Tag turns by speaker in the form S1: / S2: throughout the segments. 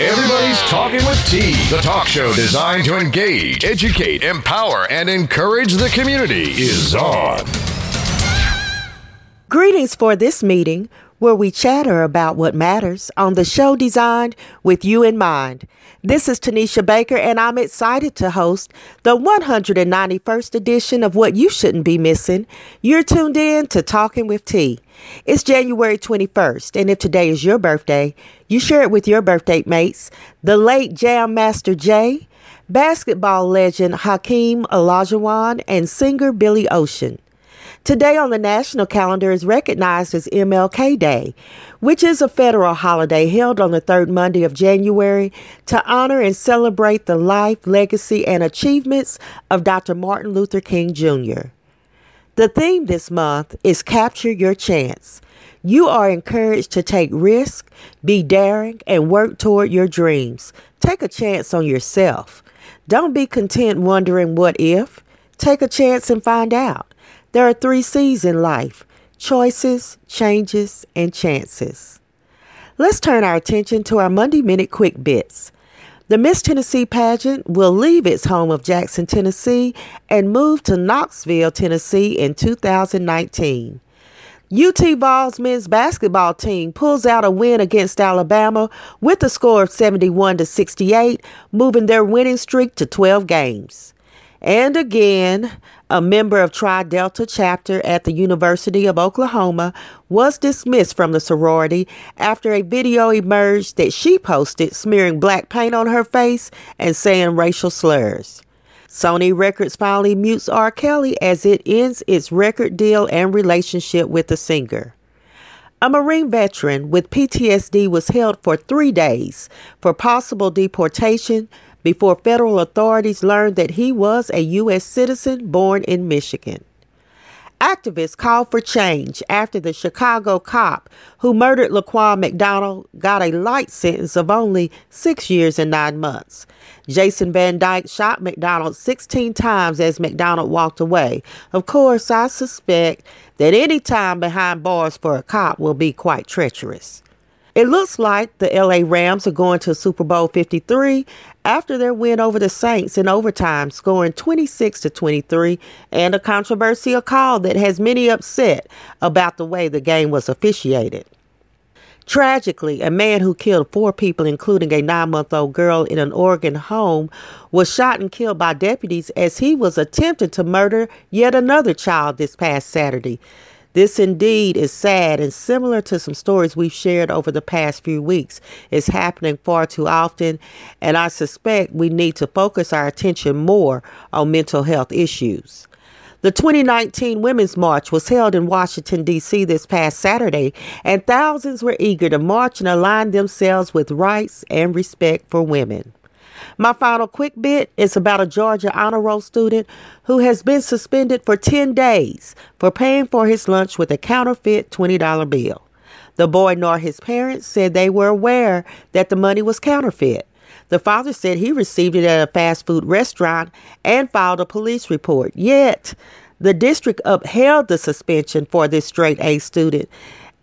S1: Everybody's Talking with T, the talk show designed to engage, educate, empower, and encourage the community, is on.
S2: Greetings for this meeting where we chatter about what matters on the show designed with you in mind. This is Tanisha Baker, and I'm excited to host the 191st edition of What You Shouldn't Be Missing. You're tuned in to Talking with T. It's January 21st, and if today is your birthday, you share it with your birthday mates, the late Jam Master Jay, basketball legend Hakeem Olajuwon, and singer Billy Ocean. Today on the national calendar is recognized as MLK Day, which is a federal holiday held on the third Monday of January to honor and celebrate the life, legacy, and achievements of Dr. Martin Luther King Jr. The theme this month is Capture Your Chance. You are encouraged to take risk, be daring, and work toward your dreams. Take a chance on yourself. Don't be content wondering what if. Take a chance and find out. There are three C's in life choices, changes, and chances. Let's turn our attention to our Monday Minute Quick Bits. The Miss Tennessee pageant will leave its home of Jackson, Tennessee, and move to Knoxville, Tennessee in 2019. UT Vols men's basketball team pulls out a win against Alabama with a score of 71 to 68, moving their winning streak to 12 games. And again, a member of Tri Delta chapter at the University of Oklahoma, was dismissed from the sorority after a video emerged that she posted smearing black paint on her face and saying racial slurs. Sony Records finally mutes R. Kelly as it ends its record deal and relationship with the singer. A Marine veteran with PTSD was held for three days for possible deportation before federal authorities learned that he was a U.S. citizen born in Michigan. Activists called for change after the Chicago cop who murdered Laquan McDonald got a light sentence of only six years and nine months. Jason Van Dyke shot McDonald 16 times as McDonald walked away. Of course, I suspect that any time behind bars for a cop will be quite treacherous. It looks like the LA Rams are going to Super Bowl 53 after their win over the Saints in overtime, scoring 26 to 23, and a controversial call that has many upset about the way the game was officiated. Tragically, a man who killed four people, including a nine month old girl in an Oregon home, was shot and killed by deputies as he was attempting to murder yet another child this past Saturday. This indeed is sad and similar to some stories we've shared over the past few weeks. It's happening far too often, and I suspect we need to focus our attention more on mental health issues. The 2019 Women's March was held in Washington, D.C. this past Saturday, and thousands were eager to march and align themselves with rights and respect for women. My final quick bit is about a Georgia honor roll student who has been suspended for 10 days for paying for his lunch with a counterfeit $20 bill. The boy nor his parents said they were aware that the money was counterfeit. The father said he received it at a fast food restaurant and filed a police report. Yet, the district upheld the suspension for this straight A student.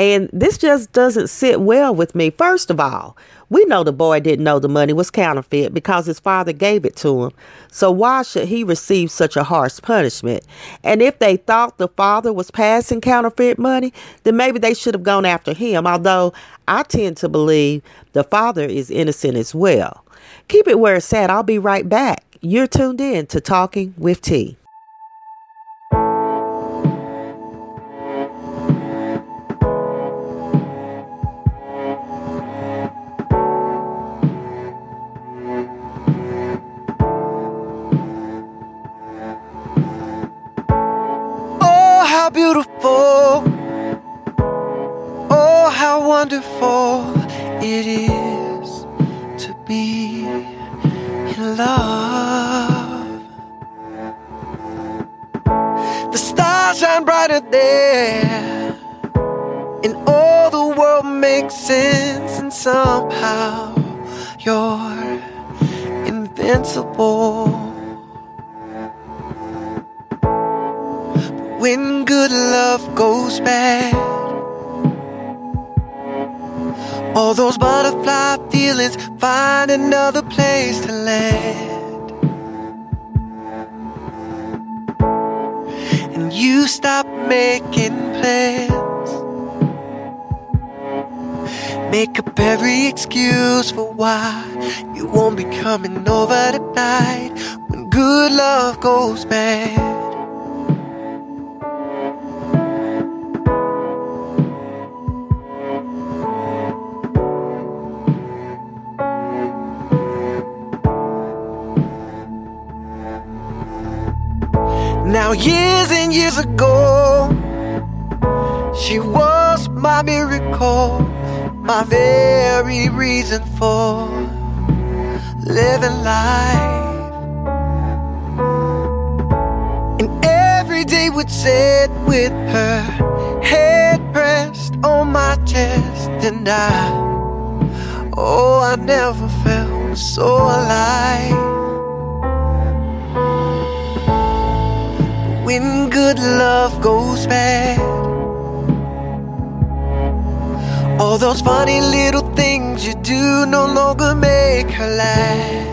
S2: And this just doesn't sit well with me. First of all, we know the boy didn't know the money was counterfeit because his father gave it to him. So why should he receive such a harsh punishment? And if they thought the father was passing counterfeit money, then maybe they should have gone after him. Although I tend to believe the father is innocent as well. Keep it where it's at. I'll be right back. You're tuned in to Talking with T.
S3: when good love goes bad. All those butterfly feelings find another place to land. And you stop making plans. Make up every excuse for why you won't be coming over tonight when good love goes bad. Now, years and years ago, she was my miracle, my very reason for living life. And every day would sit with her head pressed on my chest, and I, oh, I never felt so alive. When good love goes bad. All those funny little things you do no longer make her laugh.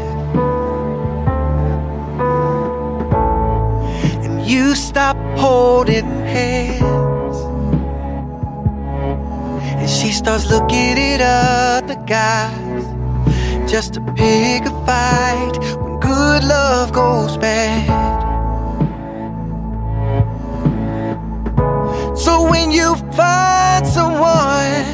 S3: And you stop holding hands. And she starts looking at other guys just to pick a fight when good love goes bad. When you find someone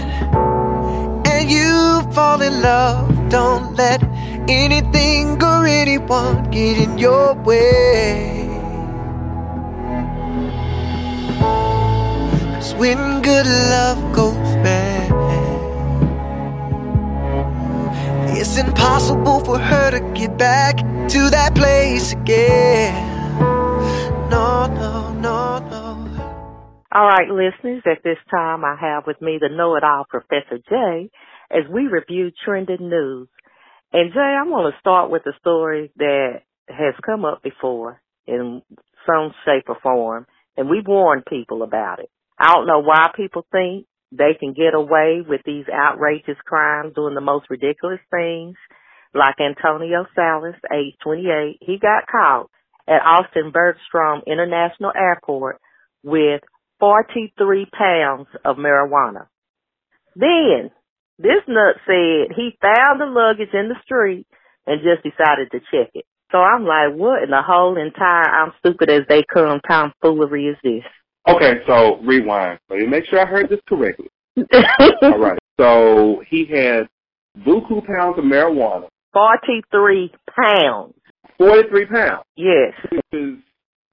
S3: and you fall in love, don't let anything or anyone get in your way. Cause when good love goes bad, it's impossible for her to get back to that place again. No, no, no.
S4: All right, listeners, at this time I have with me the know-it-all Professor Jay as we review trending news. And Jay, I want to start with a story that has come up before in some shape or form, and we've warned people about it. I don't know why people think they can get away with these outrageous crimes doing the most ridiculous things, like Antonio Salas, age 28. He got caught at Austin Bergstrom International Airport with 43 pounds of marijuana. Then, this nut said he found the luggage in the street and just decided to check it. So I'm like, what in the whole entire I'm stupid as they come tomfoolery is this?
S5: Okay, so rewind. Let me make sure I heard this correctly. All right. So he had buku pounds of marijuana.
S4: 43 pounds.
S5: 43 pounds.
S4: Yes.
S5: Which is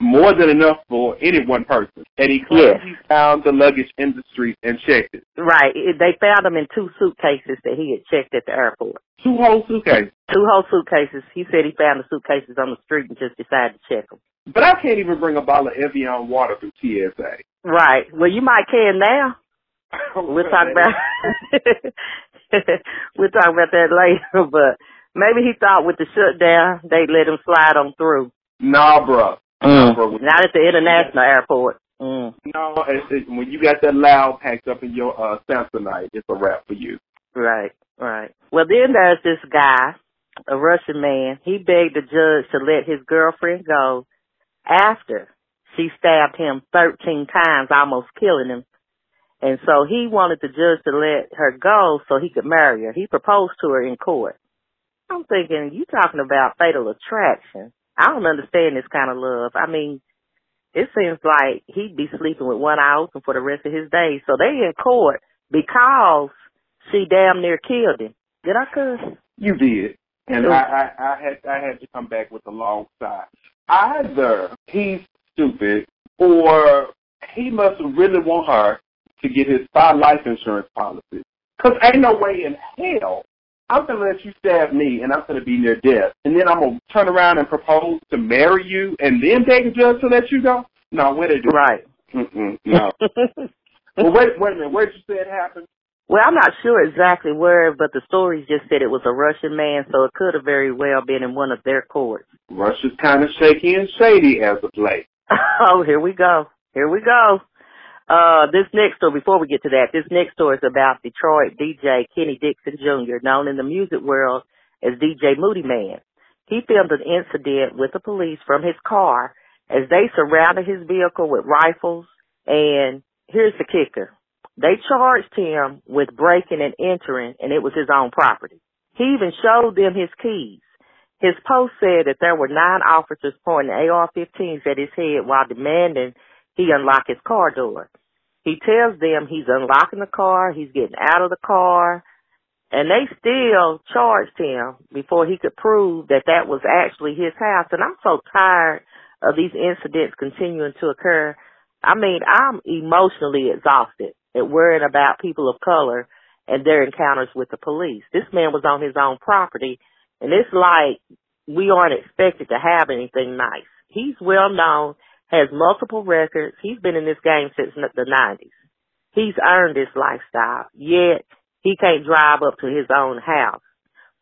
S5: more than enough for any one person. And he claimed yes. he found the luggage in the street and checked it.
S4: Right. They found them in two suitcases that he had checked at the airport.
S5: Two whole suitcases?
S4: Two whole suitcases. He said he found the suitcases on the street and just decided to check them.
S5: But I can't even bring a bottle of Evian water through TSA.
S4: Right. Well, you might can now. we'll talk about we'll talk about that later. But maybe he thought with the shutdown they'd let him slide on through.
S5: Nah, bro.
S4: Mm. Not at the international airport. Mm.
S5: No, it's, it, when you got that loud packed up in your uh, Samsonite, it's a wrap for you.
S4: Right, right. Well, then there's this guy, a Russian man. He begged the judge to let his girlfriend go after she stabbed him 13 times, almost killing him. And so he wanted the judge to let her go so he could marry her. He proposed to her in court. I'm thinking, you talking about fatal attraction. I don't understand this kind of love. I mean, it seems like he'd be sleeping with one eye open for the rest of his days. So they in court because she damn near killed him. Did I cuss?
S5: You did. And I, I, I had I had to come back with a long sigh. Either he's stupid or he must really want her to get his five life insurance policy. Cause ain't no way in hell I'm going to let you stab me, and I'm going to be near death. And then I'm going to turn around and propose to marry you, and then take a judge to let you go? No, where did you?
S4: Right.
S5: Mm-mm, no. well, wait, wait a minute. Where did you say it happened?
S4: Well, I'm not sure exactly where, but the stories just said it was a Russian man, so it could have very well been in one of their courts.
S5: Russia's kind of shaky and shady as of late.
S4: oh, here we go. Here we go. Uh, this next story, before we get to that, this next story is about Detroit DJ Kenny Dixon Jr., known in the music world as DJ Moodymann. He filmed an incident with the police from his car as they surrounded his vehicle with rifles. And here's the kicker. They charged him with breaking and entering, and it was his own property. He even showed them his keys. His post said that there were nine officers pointing AR-15s at his head while demanding he unlock his car door. He tells them he's unlocking the car, he's getting out of the car, and they still charged him before he could prove that that was actually his house. And I'm so tired of these incidents continuing to occur. I mean, I'm emotionally exhausted at worrying about people of color and their encounters with the police. This man was on his own property and it's like we aren't expected to have anything nice. He's well known, has multiple records. He's been in this game since the 90s. He's earned this lifestyle, yet he can't drive up to his own house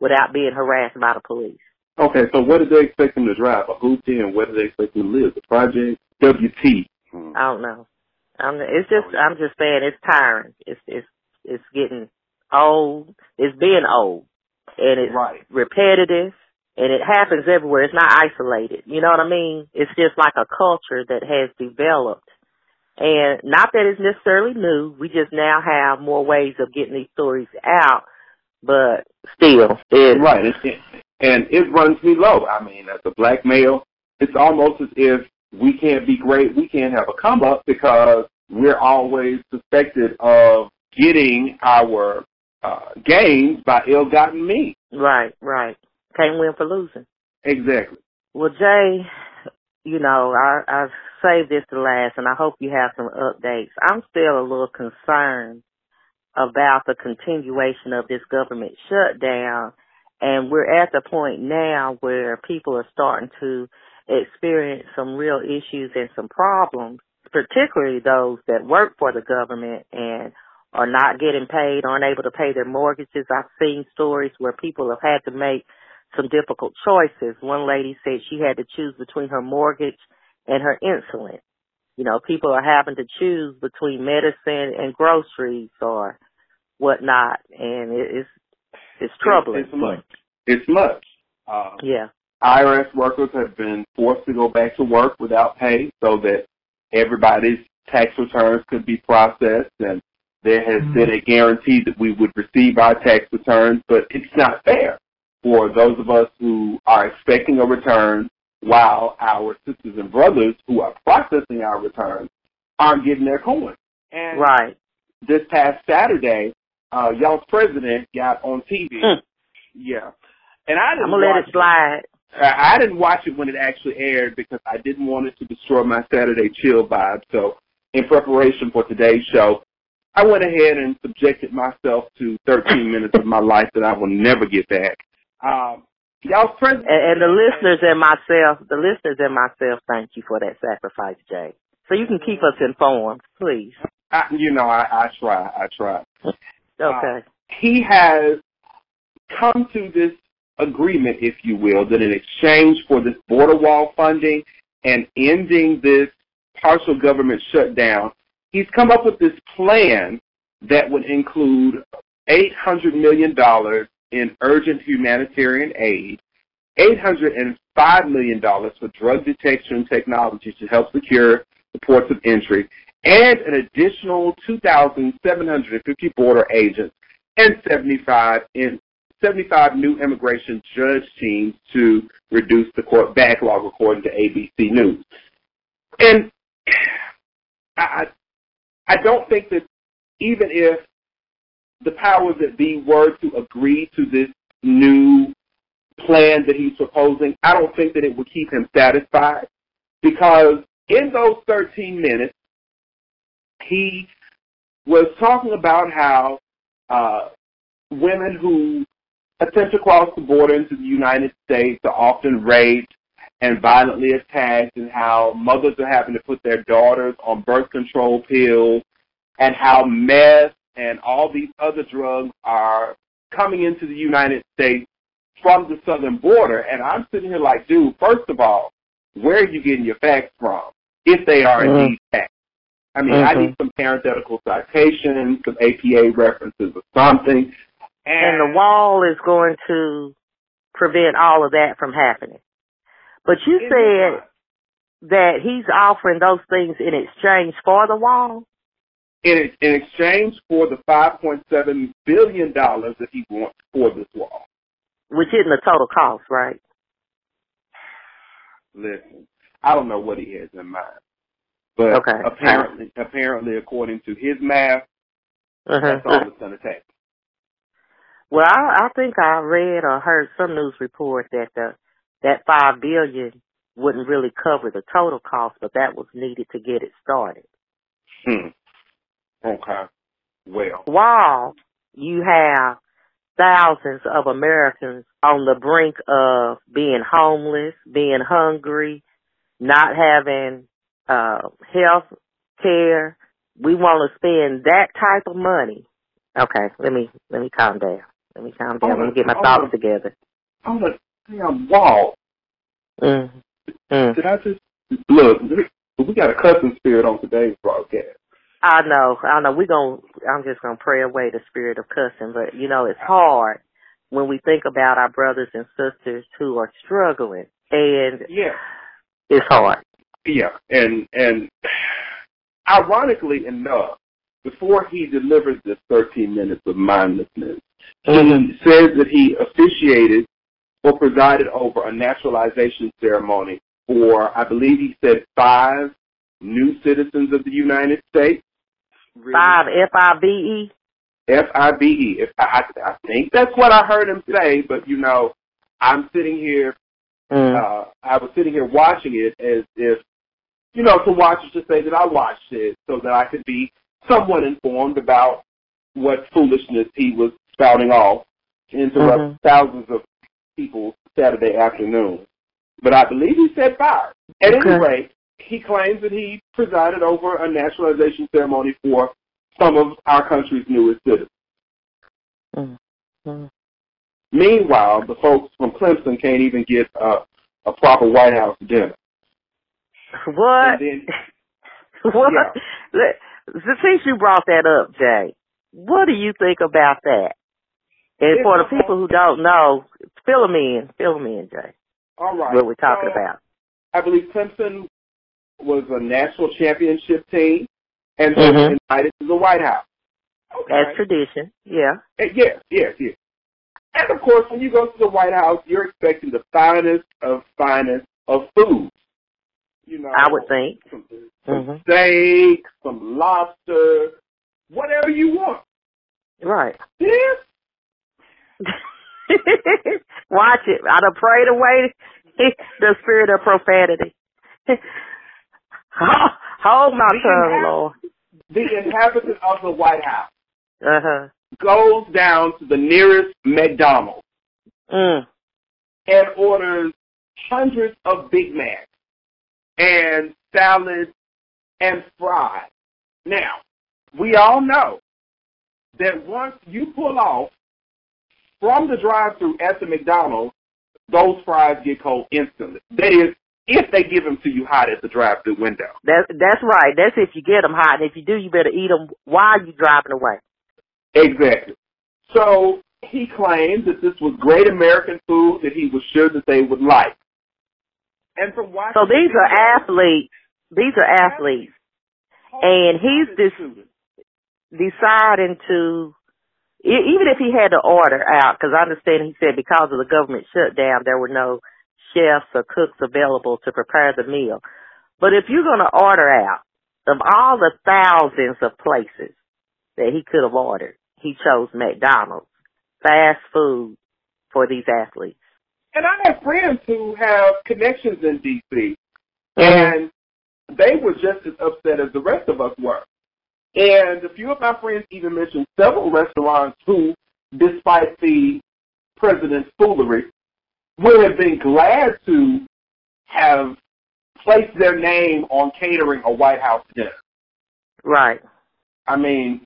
S4: without being harassed by the police.
S5: Okay, so what did they expect him to drive? A hoopty, and where did they expect him to live? The project? WT.
S4: Hmm. I don't know. I'm, it's just, I'm just saying it's tiring. It's, it's, it's getting old. It's being old and it's
S5: right.
S4: repetitive and it happens everywhere. It's not isolated. You know what I mean? It's just like a culture that has developed. And not that it's necessarily new. We just now have more ways of getting these stories out, but still,
S5: it's right. And it runs me low. I mean, as a black male, it's almost as if we can't be great. We can't have a come up because we're always suspected of getting our uh, gains by ill-gotten means.
S4: Right, right. Can't win for losing.
S5: Exactly.
S4: Well, Jay, you know, I, I've saved this to last, and I hope you have some updates. I'm still a little concerned about the continuation of this government shutdown, and we're at the point now where people are starting to experience some real issues and some problems, particularly those that work for the government and are not getting paid, aren't able to pay their mortgages. I've seen stories where people have had to make some difficult choices. One lady said she had to choose between her mortgage and her insulin. You know, people are having to choose between medicine and groceries or whatnot, and it's it's troubling.
S5: It's much. It's much.
S4: Uh, yeah.
S5: IRS workers have been forced to go back to work without pay so that everybody's tax returns could be processed and there has mm-hmm. been a guarantee that we would receive our tax returns, but it's not fair for those of us who are expecting a return while our sisters and brothers who are processing our returns aren't getting their coin.
S4: And right.
S5: This past Saturday, uh, y'all's president got on TV.
S4: Mm.
S5: Yeah. And I didn't
S4: I'm gonna let it slide.
S5: It. I didn't watch it when it actually aired because I didn't want it to destroy my Saturday chill vibe. So, in preparation for today's show, I went ahead and subjected myself to 13 minutes of my life that I will never get back. Um, y'all
S4: And, and the listeners and myself, the listeners and myself, thank you for that sacrifice, Jay. So you can keep us informed, please.
S5: I, you know, I, I try. I try.
S4: okay. Uh,
S5: he has come to this agreement, if you will, that in exchange for this border wall funding and ending this partial government shutdown, he's come up with this plan that would include $800 million in urgent humanitarian aid, $805 million for drug detection technology to help secure the ports of entry, and an additional 2,750 border agents and 75 in 75 new immigration judge teams to reduce the court backlog, according to ABC News. And I, I don't think that even if the powers that be were to agree to this new plan that he's proposing, I don't think that it would keep him satisfied because in those 13 minutes, he was talking about how uh, women who attempt to cross the border into the United States are often raped and violently attacked and how mothers are having to put their daughters on birth control pills and how meth and all these other drugs are coming into the United States from the southern border. And I'm sitting here like, dude, first of all, where are you getting your facts from? If they are mm-hmm. indeed facts. I mean, mm-hmm. I need some parenthetical citations, some APA references or something.
S4: And, and the wall is going to prevent all of that from happening. But you said that he's offering those things in exchange for the wall?
S5: In, in exchange for the $5.7 billion that he wants for this wall.
S4: Which isn't the total cost, right?
S5: Listen, I don't know what he has in mind. But
S4: okay.
S5: apparently, apparently, according to his math, uh-huh. that's all it's going to take.
S4: Well, I, I think I read or heard some news report that the that five billion wouldn't really cover the total cost, but that was needed to get it started.
S5: Hmm. Okay. Well.
S4: While you have thousands of Americans on the brink of being homeless, being hungry, not having uh health care, we want to spend that type of money. Okay, let me let me calm down. Let me calm down. let me get my thoughts
S5: the,
S4: together.
S5: On the damn wall.
S4: Mm. Mm.
S5: Did I just look? We got a cussing spirit on today's broadcast.
S4: I know, I know. We going I'm just gonna pray away the spirit of cussing, but you know it's hard when we think about our brothers and sisters who are struggling, and
S5: yeah,
S4: it's hard.
S5: Yeah, and and ironically enough, before he delivers this 13 minutes of mindlessness, mm-hmm. he says that he officiated or presided over a naturalization ceremony for, I believe he said, five new citizens of the United States.
S4: Five F I B E.
S5: F I B E. I, I think that's what I heard him say, but you know, I'm sitting here. Mm. Uh, I was sitting here watching it as if, you know, to watch it to say that I watched it so that I could be somewhat informed about what foolishness he was spouting off to interrupt mm-hmm. thousands of people Saturday afternoon. But I believe he said five. At okay. any rate, he claims that he presided over a naturalization ceremony for some of our country's newest citizens. Mm-hmm. Meanwhile, the folks from Clemson can't even get a, a proper White House dinner.
S4: What?
S5: Then,
S4: what? Yeah. Since you brought that up, Jay, what do you think about that? And for the people who don't know, fill them in, fill them in, Jay.
S5: All right.
S4: What we're talking so, about.
S5: I believe Clemson was a national championship team, and they mm-hmm. invited to the White House.
S4: Okay. That's tradition, yeah.
S5: And yes, yes, yes. And of course, when you go to the White House, you're expecting the finest of finest of foods. You know,
S4: I would think
S5: some, some mm-hmm. steak, some lobster, whatever you want.
S4: Right.
S5: This
S4: Watch it. I done prayed away the spirit of profanity. Hold my the tongue, Lord.
S5: The inhabitant of the White House
S4: uh-huh.
S5: goes down to the nearest McDonald's
S4: mm.
S5: and orders hundreds of Big Macs and salads and fries. Now, we all know that once you pull off from the drive-through at the McDonald's, those fries get cold instantly. That is, if they give them to you hot at the drive-through window.
S4: That's that's right. That's if you get them hot, and if you do, you better eat them while you're driving away.
S5: Exactly. So he claims that this was great American food that he was sure that they would like. And from watching,
S4: so these are athletes. These are athletes, and he's this deciding to even if he had to order out, because I understand he said because of the government shutdown, there were no chefs or cooks available to prepare the meal. But if you're going to order out, of all the thousands of places that he could have ordered, he chose McDonald's, fast food for these athletes.
S5: And I have friends who have connections in D.C., and they were just as upset as the rest of us were. And a few of my friends even mentioned several restaurants who, despite the president's foolery, would have been glad to have placed their name on catering a White House dinner.
S4: Right.
S5: I mean,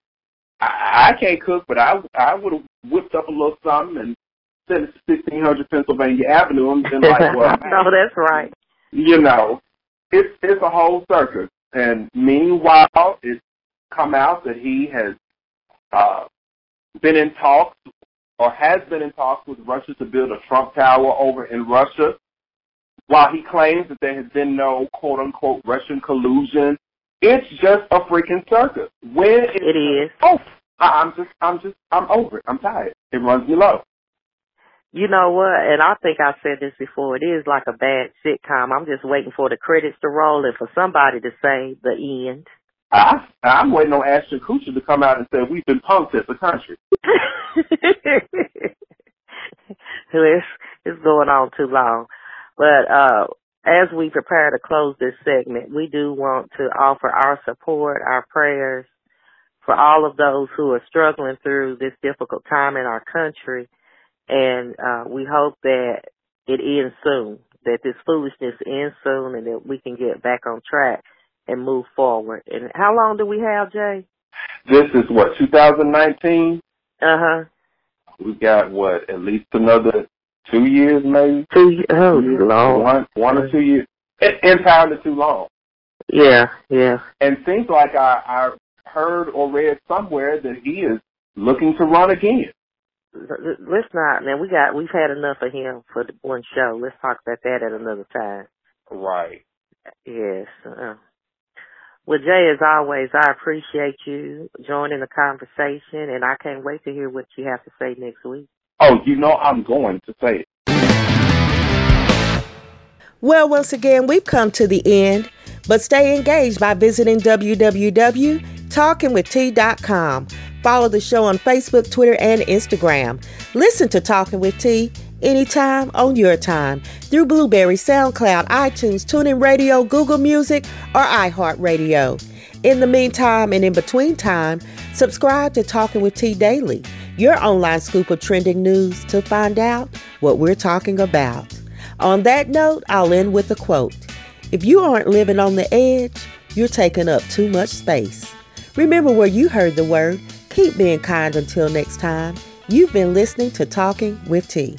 S5: I, I can't cook, but I I would have whipped up a little something and sent it to 1600 Pennsylvania Avenue and been like, well,
S4: no, that's right.
S5: You know, it's it's a whole circus. And meanwhile, it's come out that he has uh, been in talks or has been in talks with Russia to build a Trump Tower over in Russia. While he claims that there has been no quote unquote Russian collusion, it's just a freaking circus. When
S4: it, it is.
S5: Oh, I'm just, I'm just, I'm over it. I'm tired. It runs me low.
S4: You know what? And I think I said this before. It is like a bad sitcom. I'm just waiting for the credits to roll and for somebody to say the end.
S5: I, I'm waiting on Ashton Kutcher to come out and say we've been punked as a country.
S4: it's, it's going on too long. But uh as we prepare to close this segment, we do want to offer our support, our prayers for all of those who are struggling through this difficult time in our country. And uh, we hope that it ends soon, that this foolishness ends soon, and that we can get back on track and move forward. And how long do we have, Jay?
S5: This is what 2019.
S4: Uh huh.
S5: We got what at least another two years, maybe.
S4: Two oh long.
S5: One, one or two years. Entirely too long.
S4: Yeah, yeah.
S5: And seems like I, I heard or read somewhere that he is looking to run again.
S4: Let's not, man. We got we've had enough of him for one show. Let's talk about that at another time.
S5: Right.
S4: Yes. Uh, well, Jay, as always, I appreciate you joining the conversation, and I can't wait to hear what you have to say next week.
S5: Oh, you know I'm going to say it.
S2: Well, once again, we've come to the end, but stay engaged by visiting www.talkingwitht.com. Follow the show on Facebook, Twitter, and Instagram. Listen to Talking with T anytime on your time through Blubrry, SoundCloud, iTunes, TuneIn Radio, Google Music, or iHeartRadio. In the meantime and in between time, subscribe to Talking with T Daily, your online scoop of trending news to find out what we're talking about. On that note, I'll end with a quote If you aren't living on the edge, you're taking up too much space. Remember where you heard the word. Keep being kind until next time. You've been listening to Talking with T.